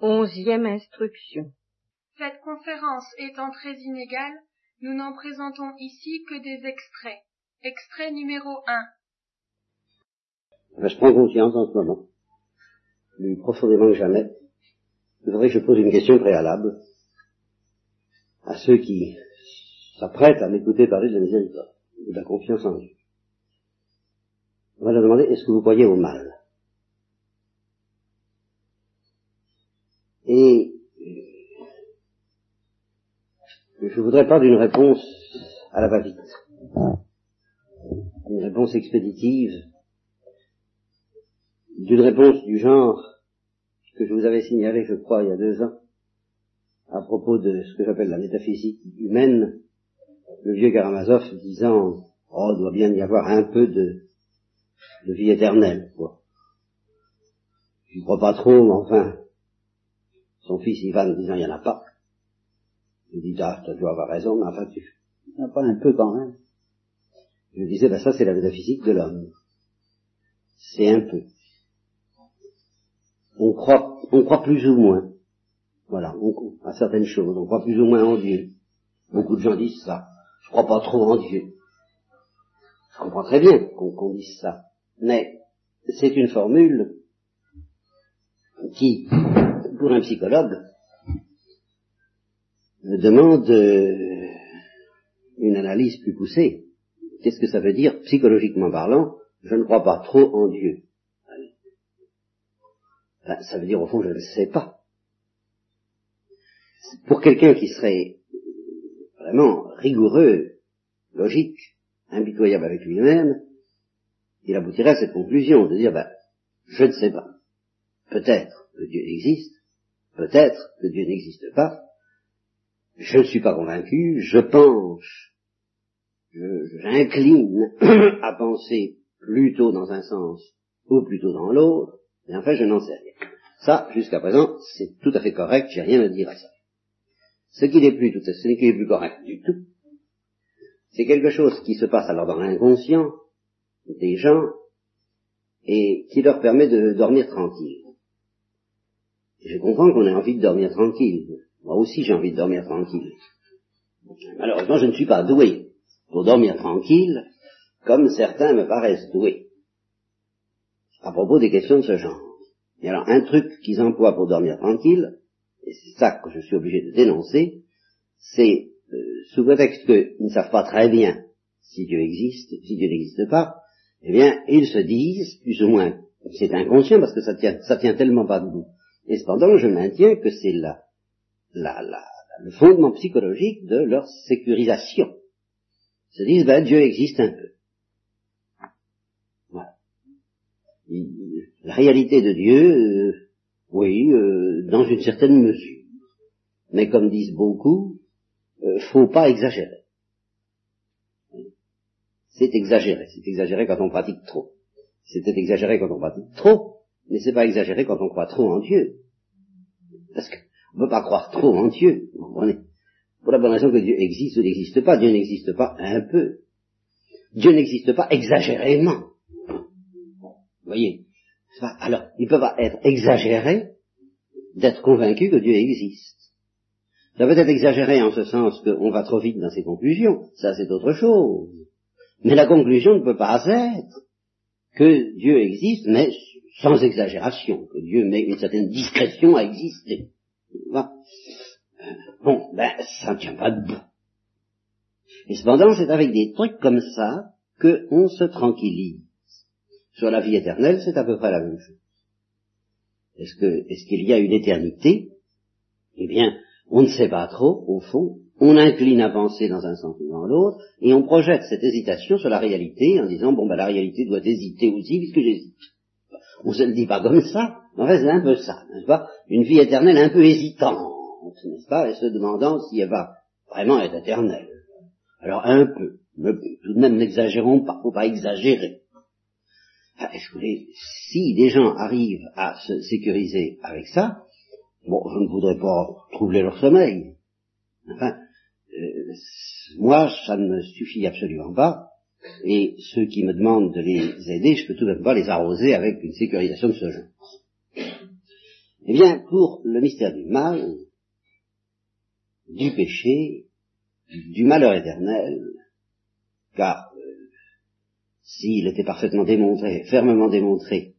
Onzième instruction. Cette conférence étant très inégale, nous n'en présentons ici que des extraits. Extrait numéro 1. je prends conscience en ce moment, plus profondément que jamais, il faudrait que je pose une question préalable à ceux qui s'apprêtent à m'écouter parler de la miséricorde, de la confiance en Dieu. On va leur demander, est-ce que vous croyez au mal Et je voudrais pas d'une réponse à la va-vite, une réponse expéditive, d'une réponse du genre que je vous avais signalé, je crois, il y a deux ans, à propos de ce que j'appelle la métaphysique humaine, le vieux Karamazov disant, oh, doit bien y avoir un peu de, de vie éternelle, quoi. Je ne crois pas trop, mais enfin, son fils Ivan disant, il n'y en a pas. Il dit, ah, tu dois avoir raison, mais enfin, tu, en pas un peu quand même. Je disais, ben ça, c'est la métaphysique de l'homme. C'est un peu. On croit, on croit plus ou moins. Voilà, à certaines choses. On croit plus ou moins en Dieu. Beaucoup de gens disent ça. Je crois pas trop en Dieu. Je comprends très bien qu'on dise ça. Mais c'est une formule qui, pour un psychologue, demande euh, une analyse plus poussée. Qu'est-ce que ça veut dire, psychologiquement parlant Je ne crois pas trop en Dieu? Ben, ça veut dire, au fond, je ne sais pas. Pour quelqu'un qui serait vraiment rigoureux, logique, impitoyable avec lui-même, il aboutirait à cette conclusion de dire, ben, je ne sais pas. Peut-être que Dieu existe, peut-être que Dieu n'existe pas, je ne suis pas convaincu, je penche, j'incline à penser plutôt dans un sens ou plutôt dans l'autre, et enfin je n'en sais rien. Ça, jusqu'à présent, c'est tout à fait correct, j'ai rien à dire à ça. Ce qui n'est plus tout à, ce qui n'est plus correct du tout, c'est quelque chose qui se passe alors dans l'inconscient des gens et qui leur permet de dormir tranquille. je comprends qu'on ait envie de dormir tranquille. Moi aussi j'ai envie de dormir tranquille. Malheureusement, je ne suis pas doué pour dormir tranquille comme certains me paraissent doués. À propos des questions de ce genre. Et alors, un truc qu'ils emploient pour dormir tranquille, et c'est ça que je suis obligé de dénoncer, c'est, euh, sous prétexte qu'ils ne savent pas très bien si Dieu existe, si Dieu n'existe pas, eh bien, ils se disent, plus ou moins, c'est inconscient parce que ça tient, ça tient tellement pas debout. Et cependant, je maintiens que c'est la, la, la, le fondement psychologique de leur sécurisation. Ils se disent, ben, Dieu existe un peu. Voilà. La réalité de Dieu, euh, oui, euh, dans une certaine mesure. Mais comme disent beaucoup, euh, faut pas exagérer. C'est exagéré. C'est exagéré quand on pratique trop. C'était exagéré quand on pratique trop, mais c'est pas exagéré quand on croit trop en Dieu. Parce qu'on ne peut pas croire trop en Dieu, vous comprenez? Pour la bonne raison que Dieu existe ou n'existe pas, Dieu n'existe pas un peu. Dieu n'existe pas exagérément. Vous voyez? Alors, il ne peut pas être exagéré d'être convaincu que Dieu existe. Ça peut être exagéré en ce sens qu'on va trop vite dans ses conclusions, ça c'est autre chose. Mais la conclusion ne peut pas être que Dieu existe, mais sans exagération, que Dieu met une certaine discrétion à exister. Bon, ben, ça ne tient pas debout. Et cependant, c'est avec des trucs comme ça qu'on se tranquillise. Sur la vie éternelle, c'est à peu près la même chose. Est-ce qu'il y a une éternité? Eh bien, on ne sait pas trop, au fond. On incline à penser dans un sens ou dans l'autre, et on projette cette hésitation sur la réalité en disant, bon, ben, la réalité doit hésiter aussi puisque j'hésite. On se le dit pas comme ça, en fait, c'est un peu ça, n'est-ce pas? Une vie éternelle un peu hésitante, n'est-ce pas? Et se demandant si elle va vraiment être éternelle. Alors, un peu, mais tout de même, n'exagérons pas, faut pas exagérer. Ah, si des gens arrivent à se sécuriser avec ça, bon, je ne voudrais pas troubler leur sommeil. Enfin, euh, moi, ça ne me suffit absolument pas, et ceux qui me demandent de les aider, je peux tout de même pas les arroser avec une sécurisation de ce genre. Eh bien, pour le mystère du mal, du péché, du malheur éternel, car euh, s'il était parfaitement démontré, fermement démontré,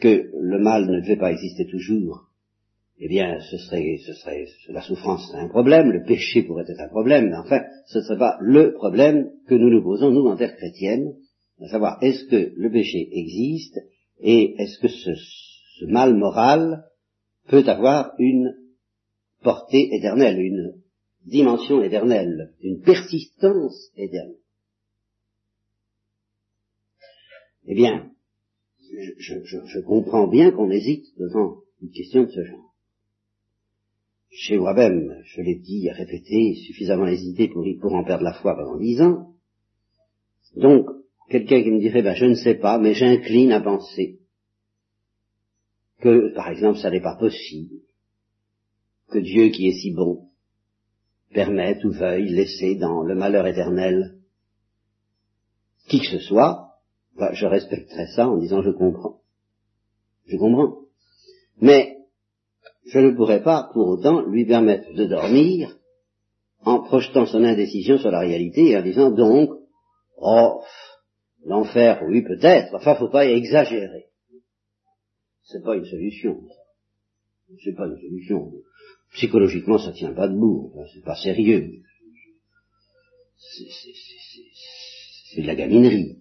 que le mal ne devait pas exister toujours, eh bien, ce serait, ce serait, la souffrance serait un problème, le péché pourrait être un problème, mais enfin, ce ne serait pas le problème que nous nous posons, nous, en terre chrétienne, à savoir, est-ce que le péché existe, et est-ce que ce, ce mal moral peut avoir une portée éternelle, une dimension éternelle, une persistance éternelle. Eh bien, je, je, je comprends bien qu'on hésite devant une question de ce genre. Chez moi-même, je l'ai dit et répété, suffisamment hésité pour, pour en perdre la foi pendant dix ans. Donc, quelqu'un qui me dirait, ben, je ne sais pas, mais j'incline à penser que, par exemple, ça n'est pas possible, que Dieu qui est si bon permette ou veuille laisser dans le malheur éternel qui que ce soit, je respecterai ça en disant je comprends. Je comprends. Mais je ne pourrais pas pour autant lui permettre de dormir en projetant son indécision sur la réalité et en disant donc, oh, l'enfer, oui peut-être, enfin faut pas exagérer. C'est pas une solution. C'est pas une solution. Psychologiquement, ça tient pas debout. c'est pas sérieux. C'est de la gaminerie.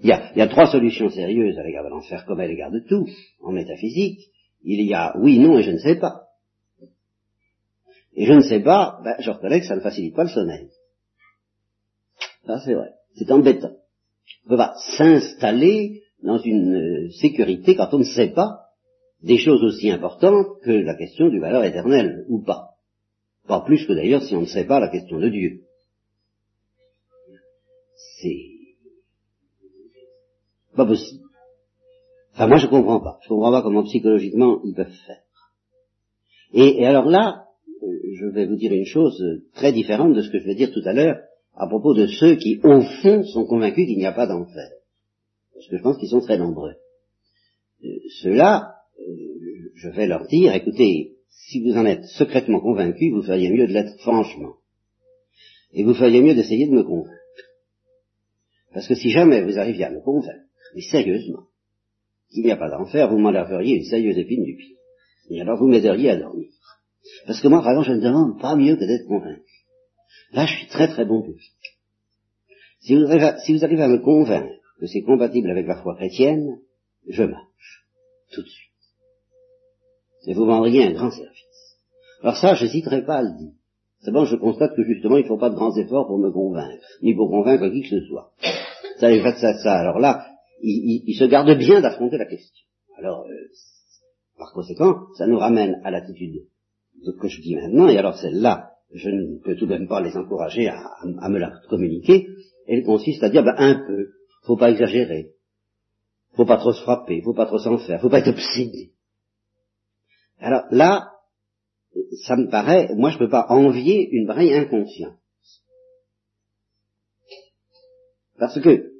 Il y, a, trois solutions sérieuses à l'égard de l'enfer comme à l'égard de tout, en métaphysique. Il y a oui, non et je ne sais pas. Et je ne sais pas, ben, je reconnais que ça ne facilite pas le sommeil. Ça c'est vrai. C'est embêtant. On ne peut pas s'installer dans une euh, sécurité quand on ne sait pas des choses aussi importantes que la question du valeur éternel, ou pas. Pas plus que d'ailleurs si on ne sait pas la question de Dieu. C'est pas possible. Enfin, moi je comprends pas. Je comprends pas comment psychologiquement ils peuvent faire. Et, et alors là, euh, je vais vous dire une chose très différente de ce que je vais dire tout à l'heure à propos de ceux qui, au fond, sont convaincus qu'il n'y a pas d'enfer parce que je pense qu'ils sont très nombreux. Euh, Ceux-là, euh, je vais leur dire, écoutez, si vous en êtes secrètement convaincus, vous feriez mieux de l'être franchement. Et vous feriez mieux d'essayer de me convaincre. Parce que si jamais vous arriviez à me convaincre, mais sérieusement, qu'il n'y a pas d'enfer, vous m'enlèveriez une sérieuse épine du pied. Et alors vous m'aideriez à dormir. Parce que moi, exemple, je ne demande pas mieux que d'être convaincu. Là, je suis très très bon public. Si vous, si vous arrivez à me convaincre que c'est compatible avec la foi chrétienne, je marche, tout de suite. Et vous vendriez un grand service. Alors ça, je n'hésiterai pas à le dire. C'est bon, je constate que justement, il ne faut pas de grands efforts pour me convaincre, ni pour convaincre qui que ce soit. Ça, ça, ça. Alors là, il, se garde bien d'affronter la question. Alors, euh, par conséquent, ça nous ramène à l'attitude que je dis maintenant, et alors celle-là, je ne peux tout de même pas les encourager à, à me la communiquer, elle consiste à dire, ben, un peu, faut pas exagérer. Faut pas trop se frapper, faut pas trop s'en faire, faut pas être obsédé. Alors là, ça me paraît, moi je peux pas envier une vraie inconscience. Parce que,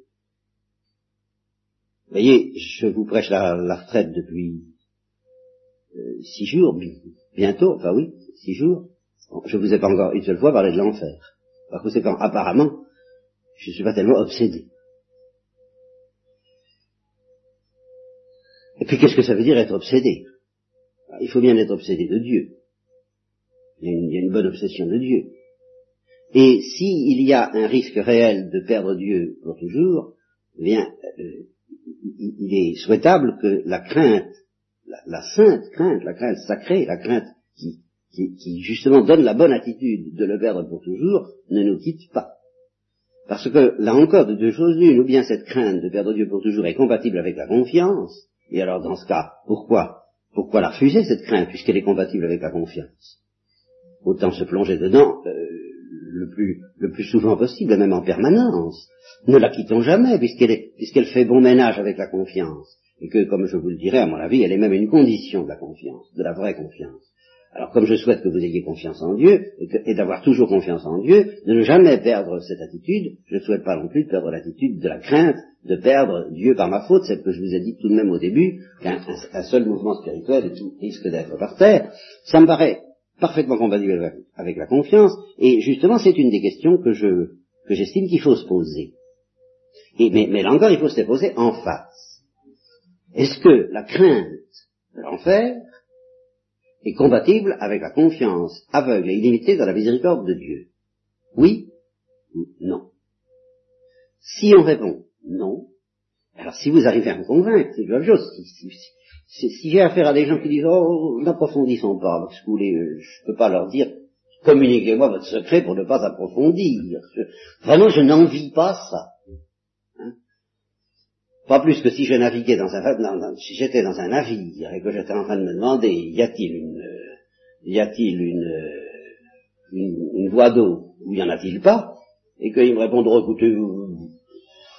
vous voyez, je vous prêche la, retraite depuis euh, six jours, bientôt, enfin oui, six jours. Je vous ai pas encore une seule fois parlé de l'enfer. Par conséquent, apparemment, je ne suis pas tellement obsédé. Et puis qu'est-ce que ça veut dire être obsédé? Il faut bien être obsédé de Dieu. Il y, a une, bonne obsession de Dieu. Et s'il y a un risque réel de perdre Dieu pour toujours, eh bien, euh, il est souhaitable que la crainte, la, sainte crainte, la crainte sacrée, la crainte qui, qui, justement donne la bonne attitude de le perdre pour toujours, ne nous quitte pas. Parce que là encore, de deux choses l'une, ou bien cette crainte de perdre Dieu pour toujours est compatible avec la confiance, et alors dans ce cas, pourquoi Pourquoi la refuser cette crainte puisqu'elle est compatible avec la confiance? Autant se plonger dedans euh, le, plus, le plus souvent possible, même en permanence. Ne la quittons jamais puisqu'elle puisqu'elle fait bon ménage avec la confiance. Et que, comme je vous le dirai, à mon avis, elle est même une condition de la confiance, de la vraie confiance. Alors comme je souhaite que vous ayez confiance en Dieu, et, d'avoir toujours confiance en Dieu, de ne jamais perdre cette attitude, je ne souhaite pas non plus perdre l'attitude de la crainte de perdre Dieu par ma faute, celle que je vous ai dit tout de même au début, qu'un seul mouvement spirituel risque d'être par terre, ça me paraît parfaitement compatible avec la confiance, et justement c'est une des questions que je que j'estime qu'il faut se poser. Et, mais, mais là encore, il faut se les poser en face. Est-ce que la crainte de l'enfer est compatible avec la confiance aveugle et illimitée dans la miséricorde de Dieu Oui ou non? Si on répond non, alors si vous arrivez à me convaincre, c'est la chose. Si, j'ai affaire à des gens qui disent oh n'approfondissons pas, parce que je ne peux pas leur dire communiquez-moi votre secret pour ne pas approfondir. vraiment, je n'envie pas ça. Pas plus que si je naviguais dans un, si j'étais dans un navire et que j'étais en train de me demander y a-t-il une, y a-t-il une, une, voie d'eau ou y en a-t-il pas, et qu'ils me répondent oh, écoutez,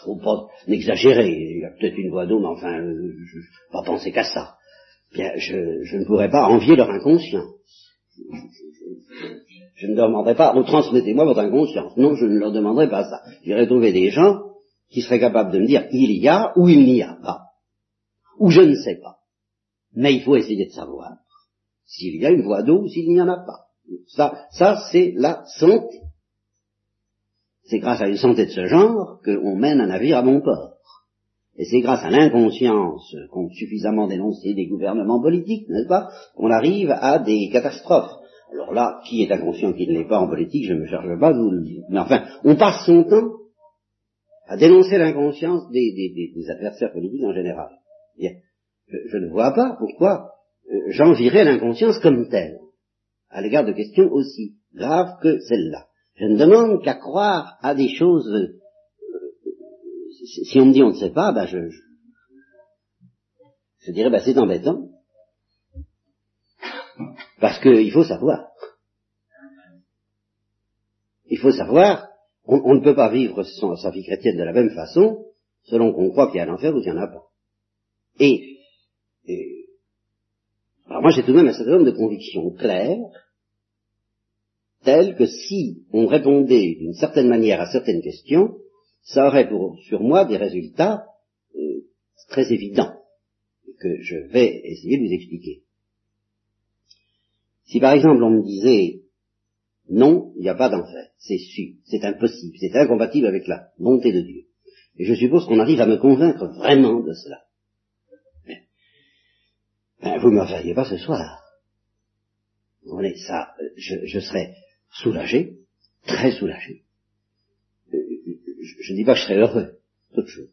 faut pas n'exagérer, il y a peut-être une voie d'eau, mais enfin, euh, je, pas penser qu'à ça. Bien, je, je ne pourrais pas envier leur inconscience. Je ne demanderai pas, vous transmettez-moi votre inconscience. Non, je ne leur demanderai pas ça. J'irai trouver des gens qui seraient capables de me dire il y a ou il n'y a pas. Ou je ne sais pas. Mais il faut essayer de savoir s'il y a une voie d'eau ou s'il n'y en a pas. Ça, ça c'est la santé. C'est grâce à une santé de ce genre qu'on mène un navire à bon port. Et c'est grâce à l'inconscience qu'ont suffisamment dénoncé des gouvernements politiques, n'est-ce pas, qu'on arrive à des catastrophes. Alors là, qui est inconscient, qui ne l'est pas en politique, je ne me charge pas de vous le dire. Mais enfin, on passe son temps à dénoncer l'inconscience des, adversaires politiques en général. Bien. Je, ne vois pas pourquoi euh, j'envierais l'inconscience comme telle, à l'égard de questions aussi graves que celle-là. Je ne demande qu'à croire à des choses. Euh, si on me dit on ne sait pas, ben je, je, dirais ben c'est embêtant. Parce qu'il faut savoir. Il faut savoir, on, ne peut pas vivre sa vie chrétienne de la même façon selon qu'on croit qu'il y a l'enfer ou qu'il n'y en a pas. Et, alors moi j'ai tout de même un certain nombre de convictions claires, telles que si on répondait d'une certaine manière à certaines questions, ça aurait pour, sur moi des résultats euh, très évidents, que je vais essayer de vous expliquer. Si par exemple on me disait non, il n'y a pas d'enfer, c'est sûr, c'est impossible, c'est incompatible avec la bonté de Dieu. Et je suppose qu'on arrive à me convaincre vraiment de cela. Ben, vous ne me feriez pas ce soir. Vous voyez, ça, je, je serais soulagé, très soulagé. Euh, je ne dis pas que je serais heureux, toute chose.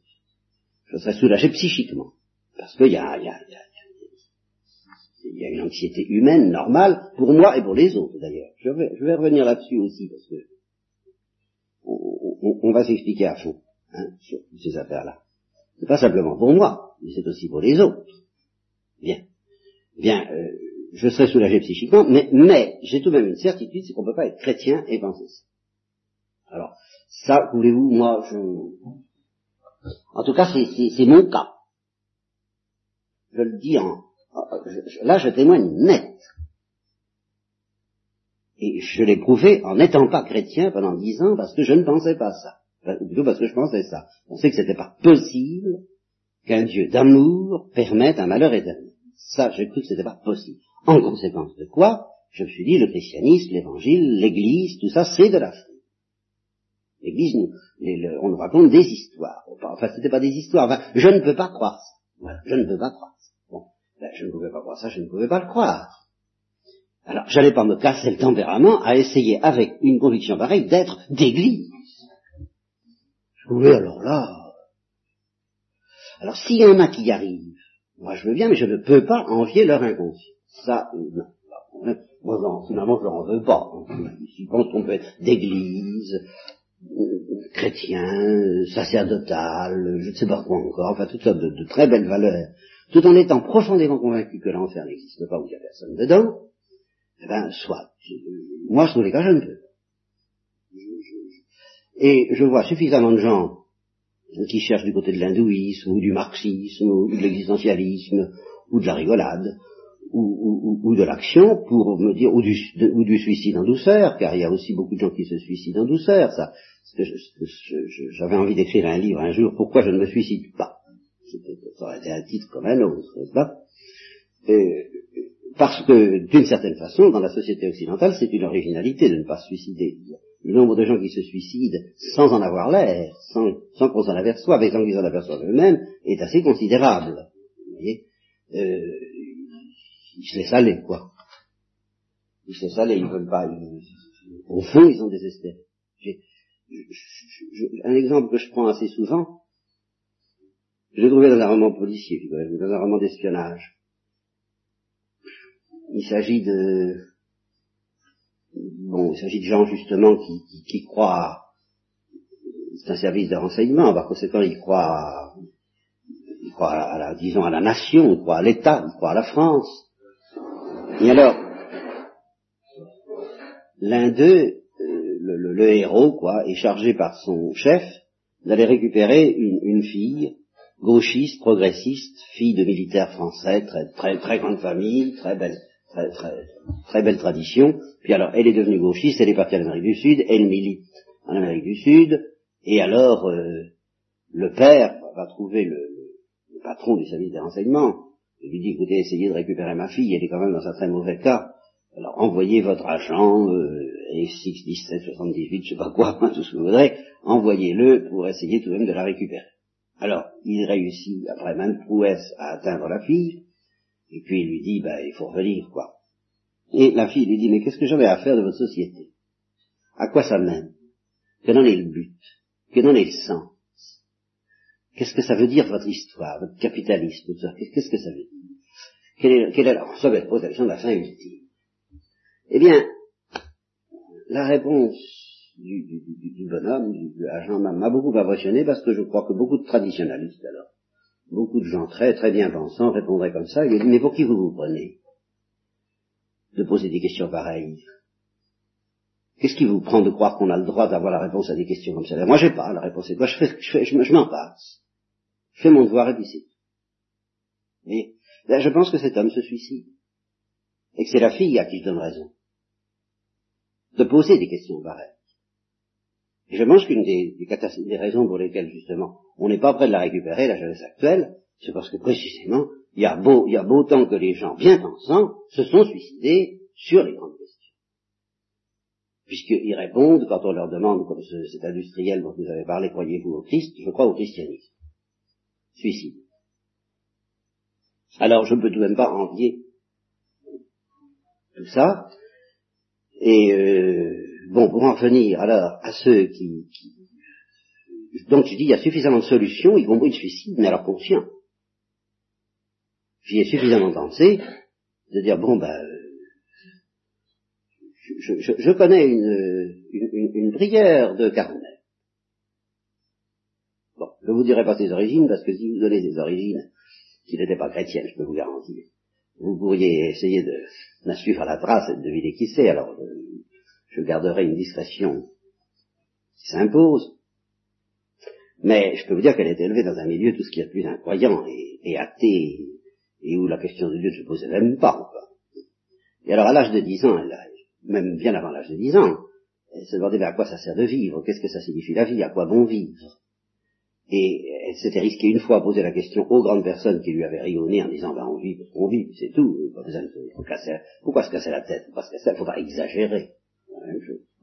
Je serais soulagé psychiquement. Parce qu'il y a, y, a, y, a, il y a une anxiété humaine normale pour moi et pour les autres d'ailleurs. Je vais, je vais revenir là-dessus aussi parce que on, va s'expliquer à fond hein, sur ces affaires-là. C'est pas simplement pour moi, mais c'est aussi pour les autres. Bien, bien, euh, je serai soulagé psychiquement, mais, mais j'ai tout de même une certitude, c'est qu'on ne peut pas être chrétien et penser ça. Alors, ça, voulez-vous, moi, je... En tout cas, c'est mon cas. Je le dis en, là je témoigne net. Et je l'ai prouvé en n'étant pas chrétien pendant dix ans parce que je ne pensais pas ça. Ou plutôt parce que je pensais ça. On sait que c'était pas possible qu'un Dieu d'amour permette un malheur éternel. Ça, j'ai cru que c'était pas possible. En conséquence de quoi, je me suis dit, le christianisme, l'évangile, l'église, tout ça, c'est de la foi. L'église, on nous raconte des histoires. Enfin, c'était pas des histoires. Enfin, je ne peux pas croire ça. Voilà, je ne peux pas croire ça. Je ne pouvais pas voir ça, je ne pouvais pas le croire. Alors, j'allais pas me casser le tempérament à essayer, avec une conviction pareille, d'être d'église. Je pouvais alors là. Alors, s'il y en a qui y arrivent, moi je veux bien, mais je ne peux pas envier leur inconscience. Ça, non. Moi, finalement, je leur en veux pas. Je pense qu'on peut être d'église, chrétien, sacerdotal, je ne sais pas quoi encore, enfin toutes sortes de très belles valeurs tout en étant profondément convaincu que l'enfer n'existe pas ou qu'il n'y a personne dedans, eh ben, soit. Moi, sur les cas, je ne peux. Et je vois suffisamment de gens qui cherchent du côté de l'hindouisme, ou du marxisme, ou de l'existentialisme, ou de la rigolade, ou, ou, de l'action pour me dire, ou du, ou du, suicide en douceur, car il y a aussi beaucoup de gens qui se suicident en douceur. Ça, j'avais envie d'écrire un livre un jour, pourquoi je ne me suicide pas? Ça aurait été un titre comme un autre, n'est-ce pas? Parce que, d'une certaine façon, dans la société occidentale, c'est une originalité de ne pas se suicider. Le nombre de gens qui se suicident sans en avoir l'air, sans, qu'on s'en aperçoive et sans qu'ils s'en aperçoivent eux-mêmes, est assez considérable. Vous voyez? Euh, ils se laissent aller, quoi. Ils se laissent aller, ils veulent pas. au fond, ils sont désespérés. un exemple que je prends assez souvent, je l'ai trouvé dans un roman policier, dans un roman d'espionnage. Il s'agit de bon, il s'agit de gens justement qui, croient c'est un service de renseignement, par conséquent ils croient, ils croient à la, disons à la nation, ils croient à l'État, ils croient à la France. Et alors, l'un d'eux, euh, le, héros, quoi, est chargé par son chef d'aller récupérer une, fille gauchiste, progressiste, fille de militaire français, très, très, très grande famille, très belle, très, très, très belle tradition. Puis alors, elle est devenue gauchiste, elle est partie en Amérique du Sud, elle milite en Amérique du Sud, et alors, euh, le père va trouver le, le patron du service des renseignements, il lui dit, écoutez, essayez de récupérer ma fille, elle est quand même dans un très mauvais cas. Alors envoyez votre agent, euh, F6, 17, 78, je sais pas quoi, tout ce que vous voudrez, envoyez-le pour essayer tout de même de la récupérer. Alors, il réussit, après maintes prouesses, à atteindre la fille, et puis il lui dit, ben, il faut revenir, quoi. Et la fille lui dit, mais qu'est-ce que j'avais à faire de votre société? À quoi ça mène? Quel en est le but? Quel en est le sens? Qu'est-ce que ça veut dire votre histoire, votre capitalisme, tout ça? Qu'est-ce que ça veut dire? Quelle est, la question de la fin ultime. Eh bien, la réponse du, du, du bonhomme, du, agent, m'a beaucoup impressionné parce que je crois que beaucoup de traditionnalistes, alors, beaucoup de gens très très bien pensants répondraient comme ça. Mais pour qui vous vous prenez de poser des questions pareilles? Qu'est-ce qui vous prend de croire qu'on a le droit d'avoir la réponse à des questions comme ça? Moi, j'ai pas la réponse. Je, fais, je, fais, je, m'en passe. Je fais mon devoir et puis c'est Mais là, je pense que cet homme se suicide. Et que c'est la fille à qui je donne raison. De poser des questions pareilles. Et je pense qu'une des, raisons pour lesquelles, justement, on n'est pas prêt de la récupérer, la jeunesse actuelle, c'est parce que, précisément, il y a beau, il y a beau temps que les gens bien pensants se sont suicidés sur les grandes questions. Puisqu'ils répondent, quand on leur demande, comme cet industriel dont vous avez parlé, croyez-vous au Christ, je crois au christianisme suicide. Alors je ne peux tout de même pas envier tout ça. Et euh, bon, pour en venir alors à ceux qui, donc je dis il y a suffisamment de solutions, y compris le suicide, mais alors conscient. J'y ai suffisamment pensé de dire bon ben je, je, connais une, une, une, prière de Carnet je ne vous dirai pas ses origines, parce que si vous donnez des origines qui n'étaient pas chrétiennes, je peux vous garantir, vous pourriez essayer de la suivre à la trace et de deviner qui c'est, alors je, garderai une discrétion qui s'impose. Mais je peux vous dire qu'elle est élevée dans un milieu tout ce qui est plus incroyant et, athée, et où la question de Dieu ne se posait même pas. Et alors à l'âge de dix ans, elle, même bien avant l'âge de dix ans, elle se demandait à quoi ça sert de vivre, qu'est-ce que ça signifie la vie, à quoi bon vivre? Et elle s'était risquée une fois à poser la question aux grandes personnes qui lui avaient rayonné en disant ben on vit qu'on vit, c'est tout, pourquoi se casser la tête, pourquoi se casser, faut pas exagérer.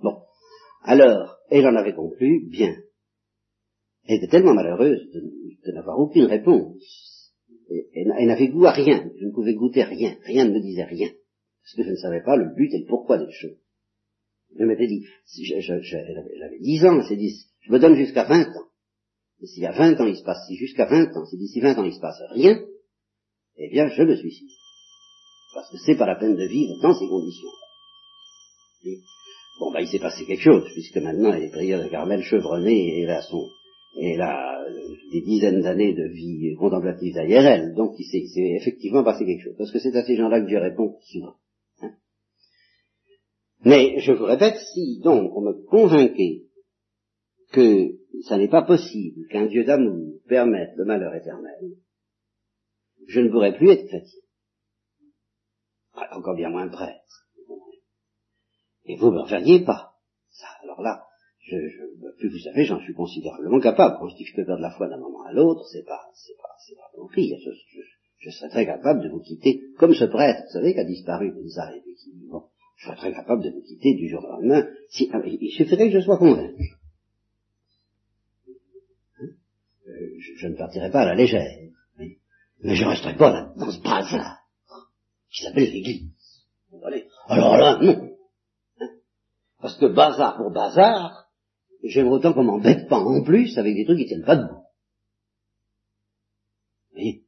Bon. Alors, elle en avait conclu, bien. Elle était tellement malheureuse de, n'avoir aucune réponse. Elle, n'avait goût à rien, je ne pouvais goûter rien, rien ne me disait rien. Parce que je ne savais pas le but et le pourquoi des choses. Je m'étais dit, elle avait dix ans, elle s'est dit, je me donne jusqu'à vingt ans. Et s'il y a 20 ans il se passe, si jusqu'à 20 ans, si d'ici 20 ans il se passe rien, eh bien je me suicide. Parce que c'est pas la peine de vivre dans ces conditions. Bon, bah il s'est passé quelque chose, puisque maintenant elle est prière de Carmel chevronnée et elle a son, elle a euh, des dizaines d'années de vie contemplative derrière elle. Donc il s'est effectivement passé quelque chose. Parce que c'est à ces gens-là que Dieu répond souvent. Hein. Mais je vous répète, si donc on me convainquait que ça n'est pas possible qu'un Dieu d'amour permette le malheur éternel, je ne pourrais plus être chrétien. encore bien moins prêtre. Et vous ne me regardiez pas. Ça, alors là, je, je, plus vous savez, j'en suis considérablement capable. Quand je dis que je peux perdre la foi d'un moment à l'autre, c'est pas, c'est pas, c'est pas. Je, je, je, serais très capable de vous quitter, comme ce prêtre, vous savez, qui a disparu, qui bon, je serais très capable de vous quitter du jour au lendemain. Si, ah, il suffirait que je sois convaincu. Hein? Euh, je, je, ne partirai pas à la légère, mais, mais je resterai pas dans ce bazar qui s'appelle l'Église. Alors là, non. Parce que bazar pour bazar, j'aimerais autant qu'on m'embête pas en plus avec des trucs qui tiennent pas debout. voyez?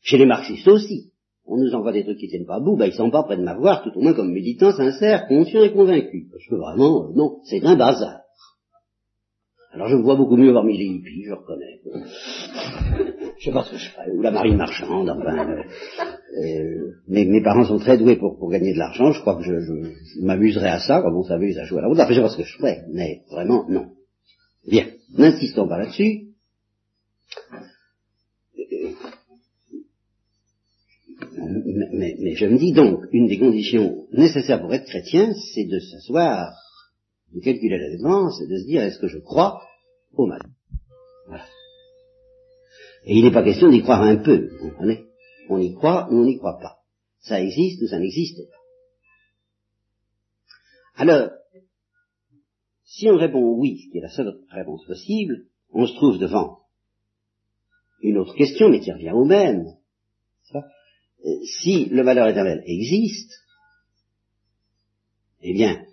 Chez les marxistes aussi. On nous envoie des trucs qui tiennent pas debout, ben ils sont pas près de m'avoir, tout au moins comme militant sincère, conscient et convaincu. Parce que vraiment, non, c'est un bazar. Alors je me vois beaucoup mieux voir mes hippies, je reconnais. Je sais pas ce que je ferais, ou la marine marchande, enfin. Euh, euh, mes, parents sont très doués pour, gagner de l'argent, je crois que je, m'amuserais à ça, comme on savait, à jouer à la route. Enfin, je sais pas ce que je ferais, mais vraiment, non. Bien, n'insistons pas là-dessus. Mais, mais, je me dis donc, une des conditions nécessaires pour être chrétien, c'est de s'asseoir, de calculer la défense, et de se dire, est-ce que je crois au mal? Et il n'est pas question d'y croire un peu, vous comprenez? On y croit ou on n'y croit pas. Ça existe ou ça n'existe pas. Alors, si on répond oui, ce qui est la seule réponse possible, on se trouve devant une autre question, mais qui revient au même. Si le malheur éternel existe, eh bien,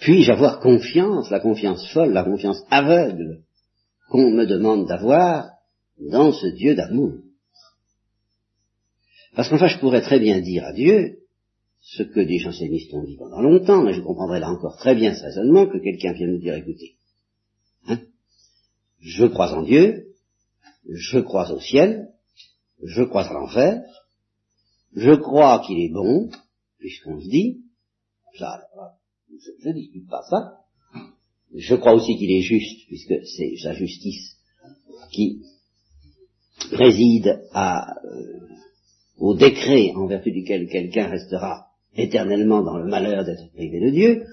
puis-je avoir confiance, la confiance folle, la confiance aveugle qu'on me demande d'avoir dans ce Dieu d'amour. Parce qu'enfin, je pourrais très bien dire à Dieu ce que des jansénistes ont dit pendant longtemps, mais je comprendrais là encore très bien ce raisonnement que quelqu'un vienne nous dire, écoutez, hein, je crois en Dieu, je crois au ciel, je crois à l'enfer, je crois qu'il est bon, puisqu'on se dit, ça, je ne dispute pas ça, je crois aussi qu'il est juste, puisque c'est sa justice qui préside à, euh, au décret en vertu duquel quelqu'un restera éternellement dans le malheur d'être privé de Dieu.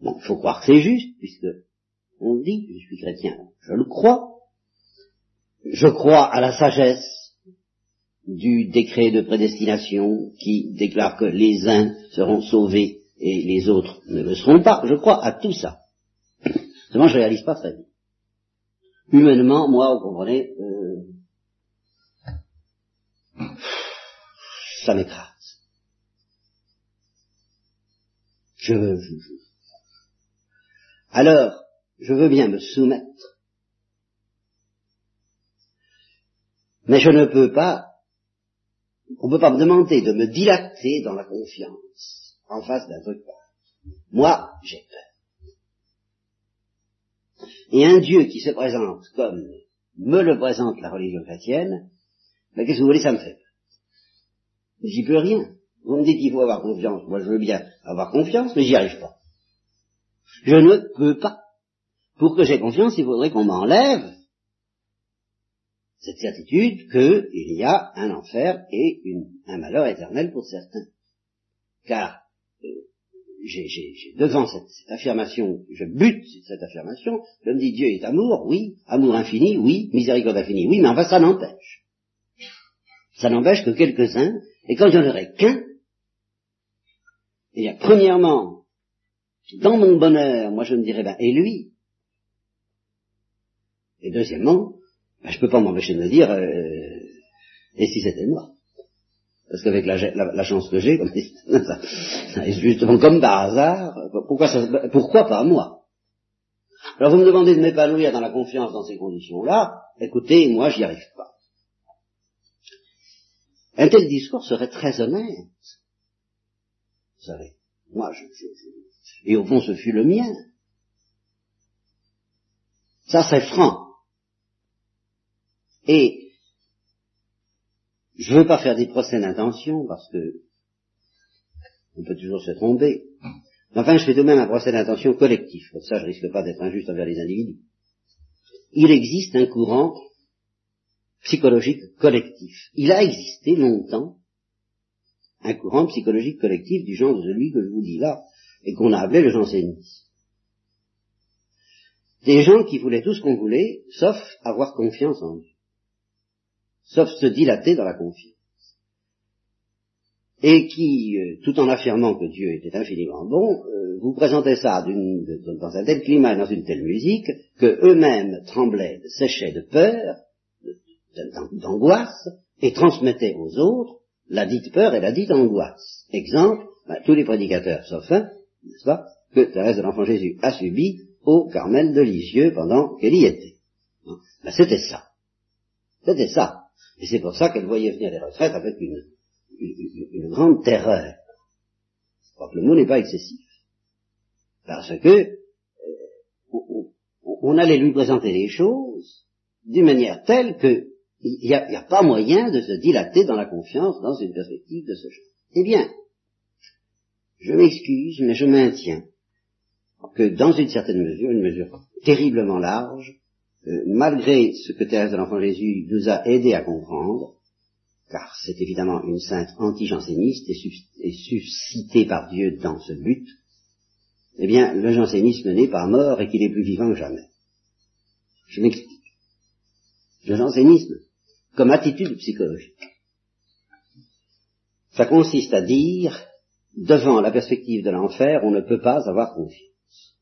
Bon, il faut croire que c'est juste, puisque on dit, je suis chrétien, je le crois. Je crois à la sagesse du décret de prédestination qui déclare que les uns seront sauvés et les autres ne le seront pas. Je crois à tout ça. Seulement, je réalise pas très bien. Humainement, moi, vous comprenez, euh, ça m'écrase. Je, veux, je, Alors, je veux bien me soumettre, mais je ne peux pas, on ne peut pas me demander de me dilater dans la confiance en face d'un truc. Moi, j'ai peur. Et un Dieu qui se présente comme me le présente la religion chrétienne, mais qu'est-ce que vous voulez, ça me fait J'y peux rien. Vous me dites qu'il faut avoir confiance. Moi, je veux bien avoir confiance, mais j'y arrive pas. Je ne peux pas. Pour que j'ai confiance, il faudrait qu'on m'enlève cette certitude qu'il y a un enfer et un malheur éternel pour certains. Car euh, j'ai devant cette, affirmation, je bute cette affirmation, je me dis Dieu est amour, oui, amour infini, oui, miséricorde infinie, oui, mais enfin ça n'empêche. Ça n'empêche que quelques-uns, et quand j'en aurai qu'un, eh bien, premièrement, dans mon bonheur, moi je me dirais, ben, et lui? Et deuxièmement, ben, je ne peux pas m'empêcher de me dire, euh, et si c'était moi? Parce qu'avec la, chance que j'ai, justement comme par hasard, pourquoi, pas moi? Alors vous me demandez de m'épanouir dans la confiance dans ces conditions-là, écoutez, moi j'y arrive pas. Un tel discours serait très honnête. Vous savez, moi je, et au fond ce fut le mien. Ça c'est franc. Et je ne veux pas faire des procès d'intention parce que on peut toujours se tromper. Enfin, je fais de même un procès d'intention collectif. Comme ça, je risque pas d'être injuste envers les individus. Il existe un courant psychologique collectif. Il a existé longtemps un courant psychologique collectif du genre de celui que je vous dis là, et qu'on a appelé le jansénisme. Des gens qui voulaient tout ce qu'on voulait, sauf avoir confiance en Dieu, sauf se dilater dans la confiance et qui, euh, tout en affirmant que Dieu était infiniment bon, euh, vous présentaient ça dans un tel climat, dans une telle musique, que eux-mêmes tremblaient, séchaient de peur, d'angoisse, et transmettaient aux autres la dite peur et la dite angoisse. Exemple, ben, tous les prédicateurs, sauf un, n'est-ce pas, que Thérèse de l'Enfant Jésus a subi au Carmel de Lisieux pendant qu'elle y était. Ben, c'était ça. C'était ça. Et c'est pour ça qu'elle voyait venir les retraites avec une, une, grande terreur. Je crois que le mot n'est pas excessif. Parce que euh, on, allait lui présenter les choses d'une manière telle que il n'y a, pas moyen de se dilater dans la confiance dans une perspective de ce genre. Eh bien, je m'excuse, mais je maintiens que dans une certaine mesure, une mesure terriblement large, euh, malgré ce que Thérèse de l'Enfant Jésus nous a aidé à comprendre, car c'est évidemment une sainte anti-janséniste et, suscitée par Dieu dans ce but, eh bien, le jansénisme n'est pas mort et qu'il est plus vivant que jamais. Je m'explique. Le jansénisme, comme attitude psychologique, ça consiste à dire, devant la perspective de l'enfer, on ne peut pas avoir confiance.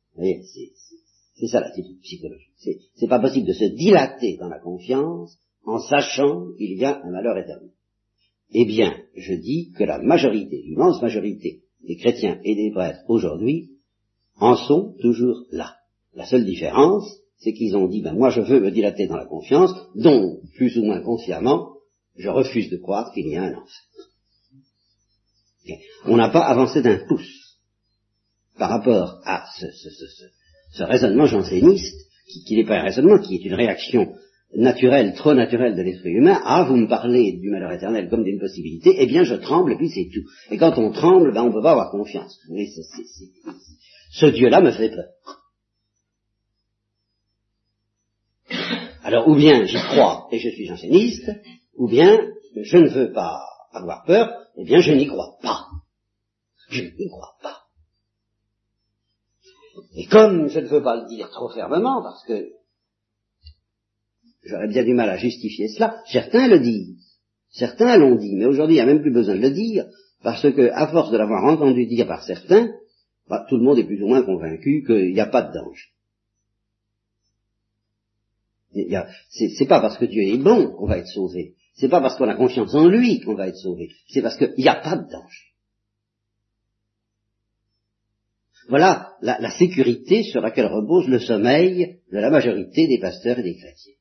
C'est ça l'attitude psychologique. C'est pas possible de se dilater dans la confiance en sachant qu'il y a un malheur éternel. Eh bien, je dis que la majorité, l'immense majorité des chrétiens et des prêtres aujourd'hui en sont toujours là. La seule différence, c'est qu'ils ont dit, ben moi je veux me dilater dans la confiance, donc, plus ou moins consciemment, je refuse de croire qu'il y a un enfer. On n'a pas avancé d'un pouce par rapport à ce, raisonnement janséniste, qui, n'est pas un raisonnement, qui est une réaction naturel, trop naturel de l'esprit humain, ah, vous me parlez du malheur éternel comme d'une possibilité, eh bien je tremble et puis c'est tout. Et quand on tremble, ben on ne peut pas avoir confiance. Mais ce Dieu-là me fait peur. Alors ou bien j'y crois et je suis janséniste, ou bien je ne veux pas avoir peur, eh bien je n'y crois pas. Je n'y crois pas. Et comme je ne veux pas le dire trop fermement, parce que J'aurais bien du mal à justifier cela. Certains le disent. Certains l'ont dit, mais aujourd'hui il n'y a même plus besoin de le dire, parce que, à force de l'avoir entendu dire par certains, bah, tout le monde est plus ou moins convaincu qu'il n'y a pas de danger. C'est pas parce que Dieu est bon qu'on va être sauvé. C'est pas parce qu'on a confiance en lui qu'on va être sauvé. C'est parce qu'il n'y a pas de danger. Voilà la, la sécurité sur laquelle repose le sommeil de la majorité des pasteurs et des chrétiens.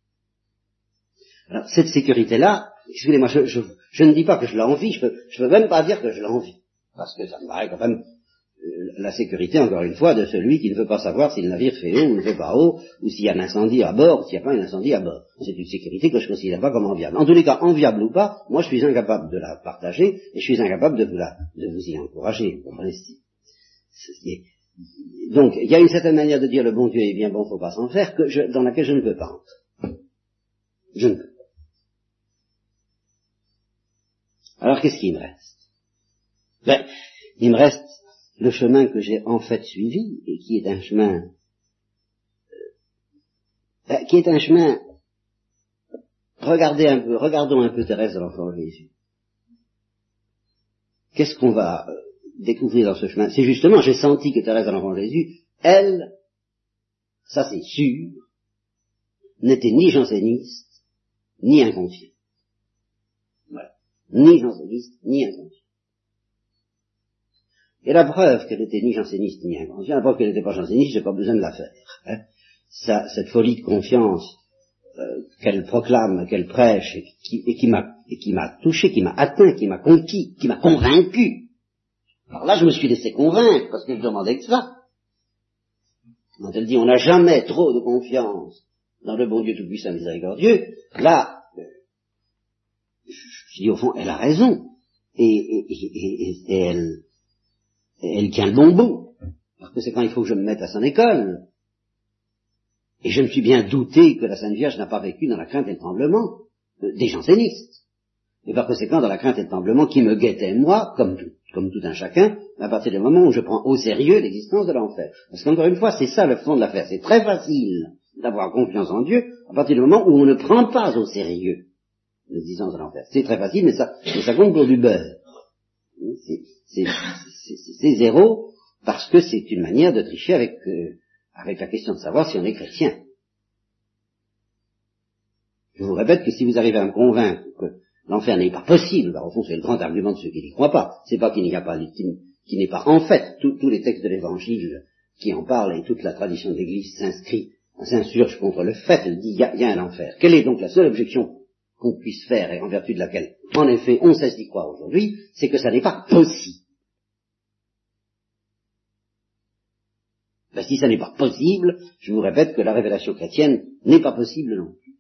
Alors, cette sécurité-là, excusez-moi, je, je, ne dis pas que je l'envie, je peux, je peux même pas dire que je l'envie. Parce que ça me paraît quand même euh, la sécurité, encore une fois, de celui qui ne veut pas savoir si le navire fait haut ou ne fait pas haut, ou s'il y a un incendie à bord, ou s'il n'y a pas un incendie à bord. C'est une sécurité que je ne considère pas comme enviable. En tous les cas, enviable ou pas, moi je suis incapable de la partager, et je suis incapable de vous, la, de vous y encourager, vous Donc, il y a une certaine manière de dire le bon Dieu est bien bon, faut pas s'en faire, je, dans laquelle je ne peux pas entrer. Je ne peux Alors qu'est-ce qui me reste? Ben, il me reste le chemin que j'ai en fait suivi et qui est un chemin euh, ben, qui est un chemin regardez un peu, regardons un peu Thérèse de l'enfant Jésus. Qu'est-ce qu'on va euh, découvrir dans ce chemin C'est justement, j'ai senti que Thérèse de l'enfant Jésus, elle, ça c'est sûr, n'était ni janséniste, ni inconscient ni janséniste, ni inconscient. Et la preuve qu'elle était ni janséniste, ni inconscient, la preuve qu'elle n'était pas janséniste, j'ai pas besoin de la faire. Hein. Ça, cette folie de confiance euh, qu'elle proclame, qu'elle prêche, et qui, et qui m'a touché, qui m'a atteint, qui m'a conquis, qui m'a convaincu. Alors là, je me suis laissé convaincre, parce que je demandais que ça. Quand elle dit on n'a jamais trop de confiance dans le bon Dieu tout-puissant miséricordieux, là, je dis au fond, elle a raison. Et, elle, elle tient le bon bout. Parce que c'est quand il faut que je me mette à son école. Et je me suis bien douté que la Sainte Vierge n'a pas vécu dans la crainte et le tremblement des jansénistes. Et par conséquent, dans la crainte et le tremblement qui me guettait moi, comme tout, comme tout un chacun, à partir du moment où je prends au sérieux l'existence de l'enfer. Parce qu'encore une fois, c'est ça le fond de l'affaire. C'est très facile d'avoir confiance en Dieu à partir du moment où on ne prend pas au sérieux l'existence de l'enfer. C'est très facile, mais ça, mais ça compte pour du beurre. C'est zéro parce que c'est une manière de tricher avec, euh, avec la question de savoir si on est chrétien. Je vous répète que si vous arrivez à me convaincre que l'enfer n'est pas possible, bah, au fond c'est le grand argument de ceux qui n'y croient pas, c'est pas qu'il n'y a pas, qui n'est pas en fait, tous les textes de l'évangile qui en parlent et toute la tradition de l'Église s'inscrit, s'insurge contre le fait, elle dit y, a, un enfer. Quelle est donc la seule objection qu'on puisse faire et en vertu de laquelle, en effet, on cesse d'y croire aujourd'hui, c'est que ça n'est pas possible. Ben, si ça n'est pas possible, je vous répète que la révélation chrétienne n'est pas possible non plus.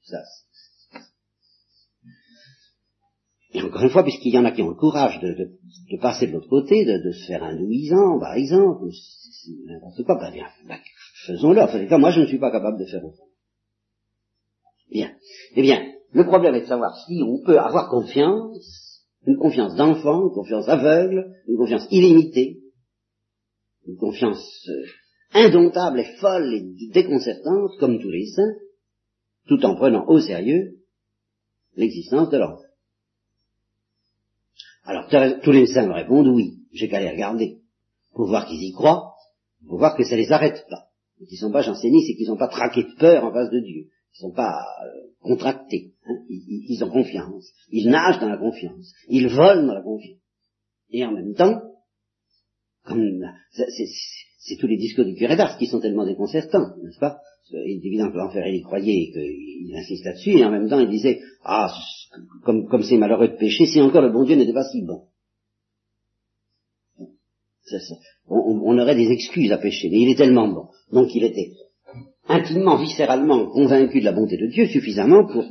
Et encore une fois, puisqu'il y en a qui ont le courage de, de, passer de l'autre côté, de, de, se faire indouisant, par exemple, c'est n'importe quoi, ben, bien, ben, faisons-le. En moi, je ne suis pas capable de faire autrement. Bien. Eh bien, le problème est de savoir si on peut avoir confiance, une confiance d'enfant, une confiance aveugle, une confiance illimitée, une confiance euh, indomptable et folle et déconcertante, comme tous les saints, tout en prenant au sérieux l'existence de l'enfant. Alors tous les saints me répondent oui, j'ai qu'à les regarder, pour voir qu'ils y croient, pour voir que ça les arrête pas, qu'ils ne sont pas jansénistes et qu'ils n'ont pas traqué de peur en face de Dieu, ils ne sont pas euh, contractés, hein. ils, ont confiance, ils nagent dans la confiance, ils volent dans la confiance. Et en même temps, comme c'est tous les discours du curé d'Ars qui sont tellement déconcertants, n'est-ce pas? Il est évident que l'enfer, il y croyait et qu'il insiste là-dessus, et en même temps il disait, ah, comme, c'est malheureux de pécher, si encore le bon Dieu n'était pas si bon. On, aurait des excuses à pécher, mais il est tellement bon. Donc il était intimement, viscéralement convaincu de la bonté de Dieu suffisamment pour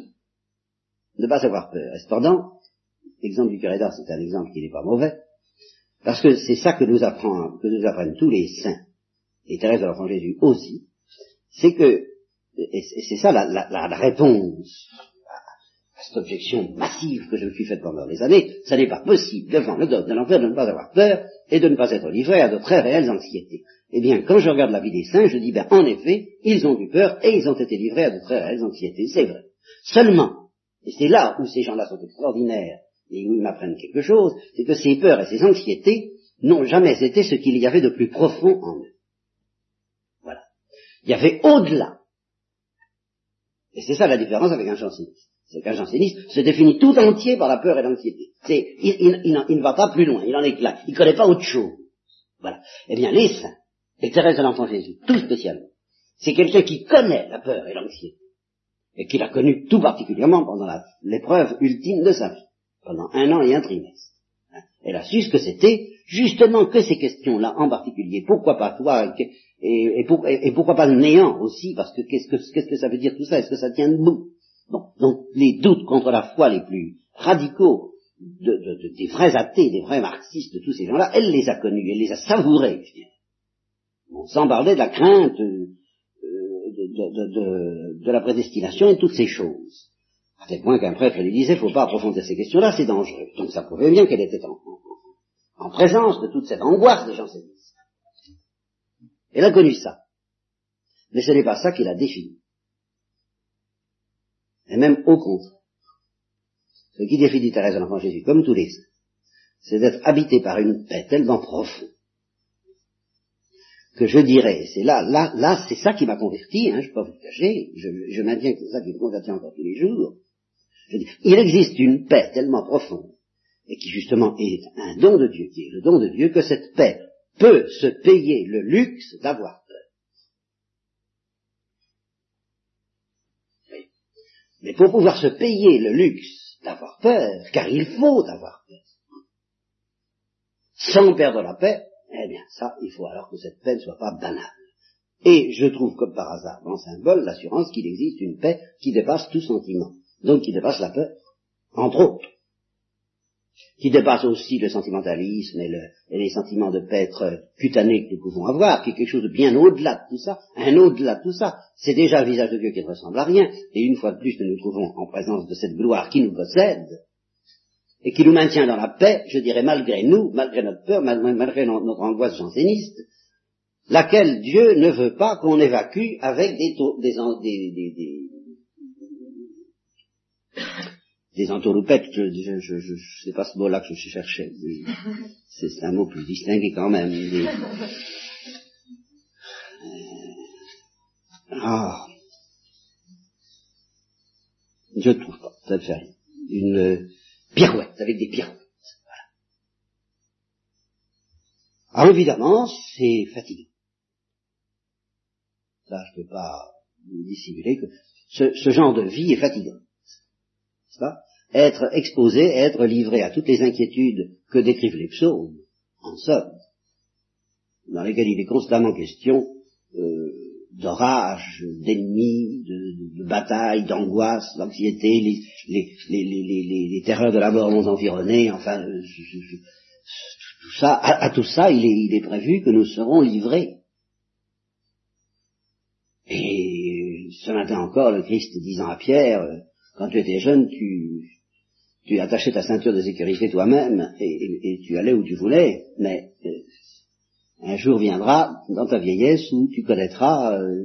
ne pas avoir peur. Cependant, l'exemple du curé d'Ars, c'est un exemple qui n'est pas mauvais, parce que c'est ça que nous, apprend, que nous apprennent tous les saints, et Thérèse de l'Enfant Jésus aussi, c'est que, et c'est ça la, réponse à cette objection massive que je me suis faite pendant des années, ça n'est pas possible devant le dogme de l'enfer de ne pas avoir peur et de ne pas être livré à de très réelles anxiétés. Eh bien, quand je regarde la vie des saints, je dis, ben, en effet, ils ont eu peur et ils ont été livrés à de très réelles anxiétés. C'est vrai. Seulement, et c'est là où ces gens-là sont extraordinaires et où ils m'apprennent quelque chose, c'est que ces peurs et ces anxiétés n'ont jamais été ce qu'il y avait de plus profond en eux. Il y avait au-delà. Et c'est ça la différence avec un janséniste. C'est qu'un janséniste se définit tout entier par la peur et l'anxiété. C'est, il, il, ne va pas plus loin, il en est là. Il ne connaît pas autre chose. Voilà. Eh bien, les saints, et Thérèse de l'Enfant Jésus, tout spécialement. C'est quelqu'un qui connaît la peur et l'anxiété, et qui l'a connu tout particulièrement pendant l'épreuve ultime de sa vie, pendant un an et un trimestre. Hein. Elle a su ce que c'était, justement que ces questions-là en particulier, pourquoi pas toi, et, pourquoi pas le néant aussi, parce que qu'est-ce que, ça veut dire tout ça, est-ce que ça tient debout? Donc les doutes contre la foi les plus radicaux des vrais athées, des vrais marxistes, de tous ces gens-là, elle les a connus, elle les a savourés. On sans parler de la crainte euh, de, la prédestination et toutes ces choses. À tel point qu'un prêtre lui disait, il faut pas approfondir ces questions-là, c'est dangereux. Donc ça prouvait bien qu'elle était en, en, présence de toute cette angoisse des gens sénistes. Elle a connu ça. Mais ce n'est pas ça qui l'a défini. Et même au contraire. Ce qui définit Thérèse de l'Enfant Jésus, comme tous les saints, c'est d'être habité par une paix tellement profonde que je dirais, c'est là, là, là, c'est ça qui m'a converti, hein, je ne peux pas vous le cacher, je, maintiens que c'est ça qui me convertit encore tous les jours. Il existe une paix tellement profonde, et qui justement est un don de Dieu, qui est le don de Dieu, que cette paix peut se payer le luxe d'avoir peur. Mais pour pouvoir se payer le luxe d'avoir peur, car il faut avoir peur, sans perdre la paix, eh bien, ça, il faut alors que cette paix ne soit pas banale. Et je trouve comme par hasard dans symbole l'assurance qu'il existe une paix qui dépasse tout sentiment, donc qui dépasse la peur, entre autres, qui dépasse aussi le sentimentalisme et, les sentiments de paix cutanés que nous pouvons avoir, qui est quelque chose de bien au-delà de tout ça, un au-delà de tout ça. C'est déjà le visage de Dieu qui ne ressemble à rien, et une fois de plus nous nous trouvons en présence de cette gloire qui nous possède, et qui nous maintient dans la paix, je dirais malgré nous, malgré notre peur, malgré notre angoisse janséniste, laquelle Dieu ne veut pas qu'on évacue avec des, des, des, des, des entourloupettes, je ne je, je, sais pas ce mot-là que je cherchais, c'est un mot plus distingué quand même. Ah, je ne trouve pas, ça ne fait rien. Une pirouette, avec des pirouettes. Voilà. Alors évidemment, c'est fatigant. Ça, je ne peux pas dissimuler que ce, genre de vie est fatigant. Pas? Être exposé, être livré à toutes les inquiétudes que décrivent les psaumes, en somme, dans lesquelles il est constamment question euh, d'orage, d'ennemis, de, batailles, d'angoisse, d'anxiété, les, terreurs de la mort nous environner, enfin, euh, tout ça, à, tout ça, il est, prévu que nous serons livrés. Et ce matin encore, le Christ disant à Pierre, quand tu étais jeune, tu, tu attachais ta ceinture de sécurité toi-même et, tu allais où tu voulais, mais euh, un jour viendra dans ta vieillesse où tu connaîtras euh,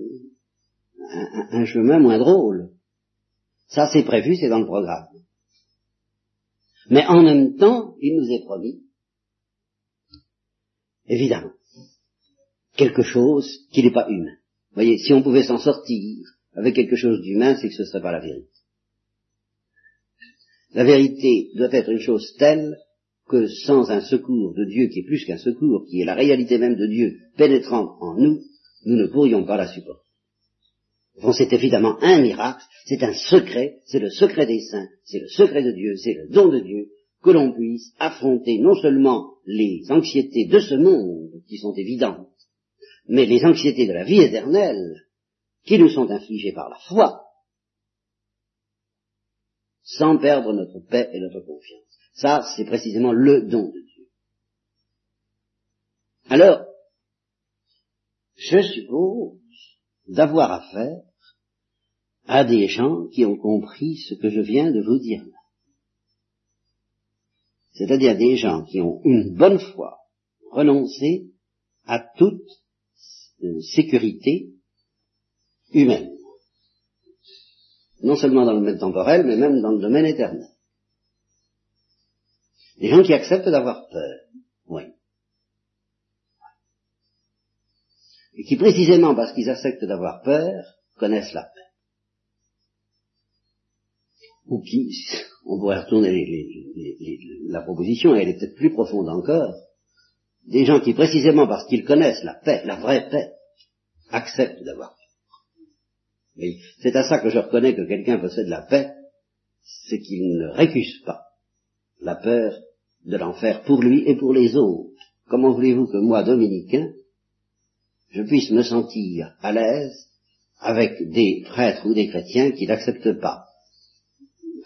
un, chemin moins drôle. Ça, c'est prévu, c'est dans le programme. Mais en même temps, il nous est promis, évidemment, quelque chose qui n'est pas humain. Vous voyez, si on pouvait s'en sortir avec quelque chose d'humain, c'est que ce ne serait pas la vérité. La vérité doit être une chose telle que sans un secours de Dieu qui est plus qu'un secours, qui est la réalité même de Dieu pénétrant en nous, nous ne pourrions pas la supporter. Bon, c'est évidemment un miracle, c'est un secret, c'est le secret des saints, c'est le secret de Dieu, c'est le don de Dieu, que l'on puisse affronter non seulement les anxiétés de ce monde, qui sont évidentes, mais les anxiétés de la vie éternelle, qui nous sont infligées par la foi, sans perdre notre paix et notre confiance. Ça, c'est précisément le don de Dieu. Alors, je suppose d'avoir affaire à des gens qui ont compris ce que je viens de vous dire là. C'est-à-dire des gens qui ont une bonne foi renoncé à toute euh, sécurité humaine. Non seulement dans le domaine temporel, mais même dans le domaine éternel. Des gens qui acceptent d'avoir peur. Oui. Et qui précisément parce qu'ils acceptent d'avoir peur, connaissent la paix. Ou qui, on pourrait retourner la proposition, elle est peut-être plus profonde encore, des gens qui précisément parce qu'ils connaissent la paix, la vraie paix, acceptent d'avoir peur. C'est à ça que je reconnais que quelqu'un possède la paix, c'est qu'il ne récuse pas la peur de l'enfer pour lui et pour les autres. Comment voulez-vous que moi, dominicain, je puisse me sentir à l'aise avec des prêtres ou des chrétiens qui n'acceptent pas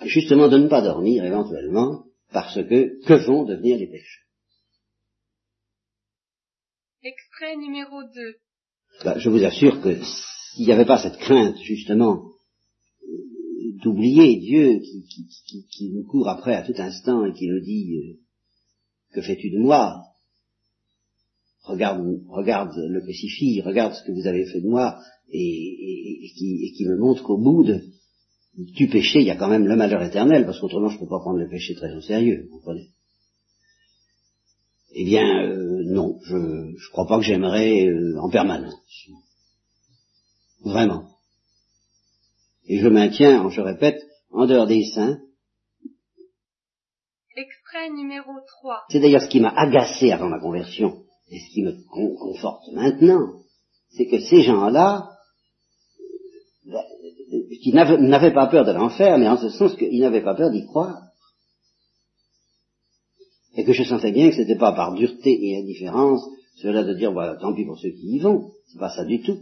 justement de ne pas dormir éventuellement parce que que vont devenir les péchés Extrait numéro 2. Bah, je vous assure que s'il n'y avait pas cette crainte justement d'oublier Dieu qui, nous court après à tout instant et qui nous dit euh, que fais-tu de moi? Regarde, regarde le crucifix, regarde ce que vous avez fait de moi, et, qui, me montre qu'au bout du péché, il y a quand même le malheur éternel, parce qu'autrement je ne peux pas prendre le péché très au sérieux, vous comprenez? Eh bien, euh, non, je ne crois pas que j'aimerais euh, en permanence. Vraiment. Et je maintiens, je répète, en dehors des saints, numéro 3. C'est d'ailleurs ce qui m'a agacé avant ma conversion, et ce qui me conforte maintenant, c'est que ces gens-là, qui n'avaient pas peur de l'enfer, mais en ce sens qu'ils n'avaient pas peur d'y croire. Et que je sentais bien que ce n'était pas par dureté et indifférence, cela de dire, voilà, tant pis pour ceux qui y vont, c'est pas ça du tout.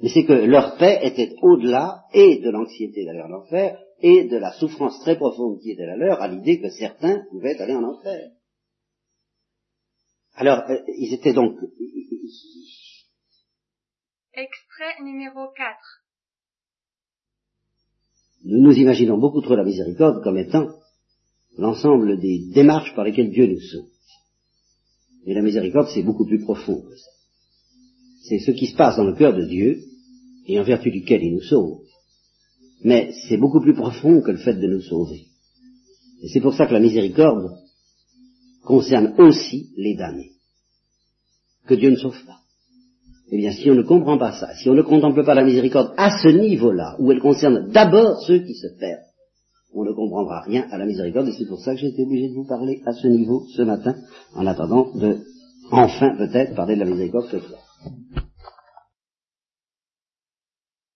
Mais c'est que leur paix était au-delà et de l'anxiété d'aller en enfer et de la souffrance très profonde qui était la leur à l'idée que certains pouvaient aller en enfer. Alors, euh, ils étaient donc... Extrait numéro 4. Nous nous imaginons beaucoup trop la miséricorde comme étant l'ensemble des démarches par lesquelles Dieu nous sauve. Et la miséricorde, c'est beaucoup plus profond que ça. C'est ce qui se passe dans le cœur de Dieu, et en vertu duquel il nous sauve. Mais c'est beaucoup plus profond que le fait de nous sauver. Et c'est pour ça que la miséricorde concerne aussi les damnés, que Dieu ne sauve pas. Eh bien, si on ne comprend pas ça, si on ne contemple pas la miséricorde à ce niveau-là, où elle concerne d'abord ceux qui se perdent, on ne comprendra rien à la miséricorde, et c'est pour ça que j'ai été obligé de vous parler à ce niveau ce matin, en attendant de, enfin peut-être, parler de la miséricorde ce soir. Thank you.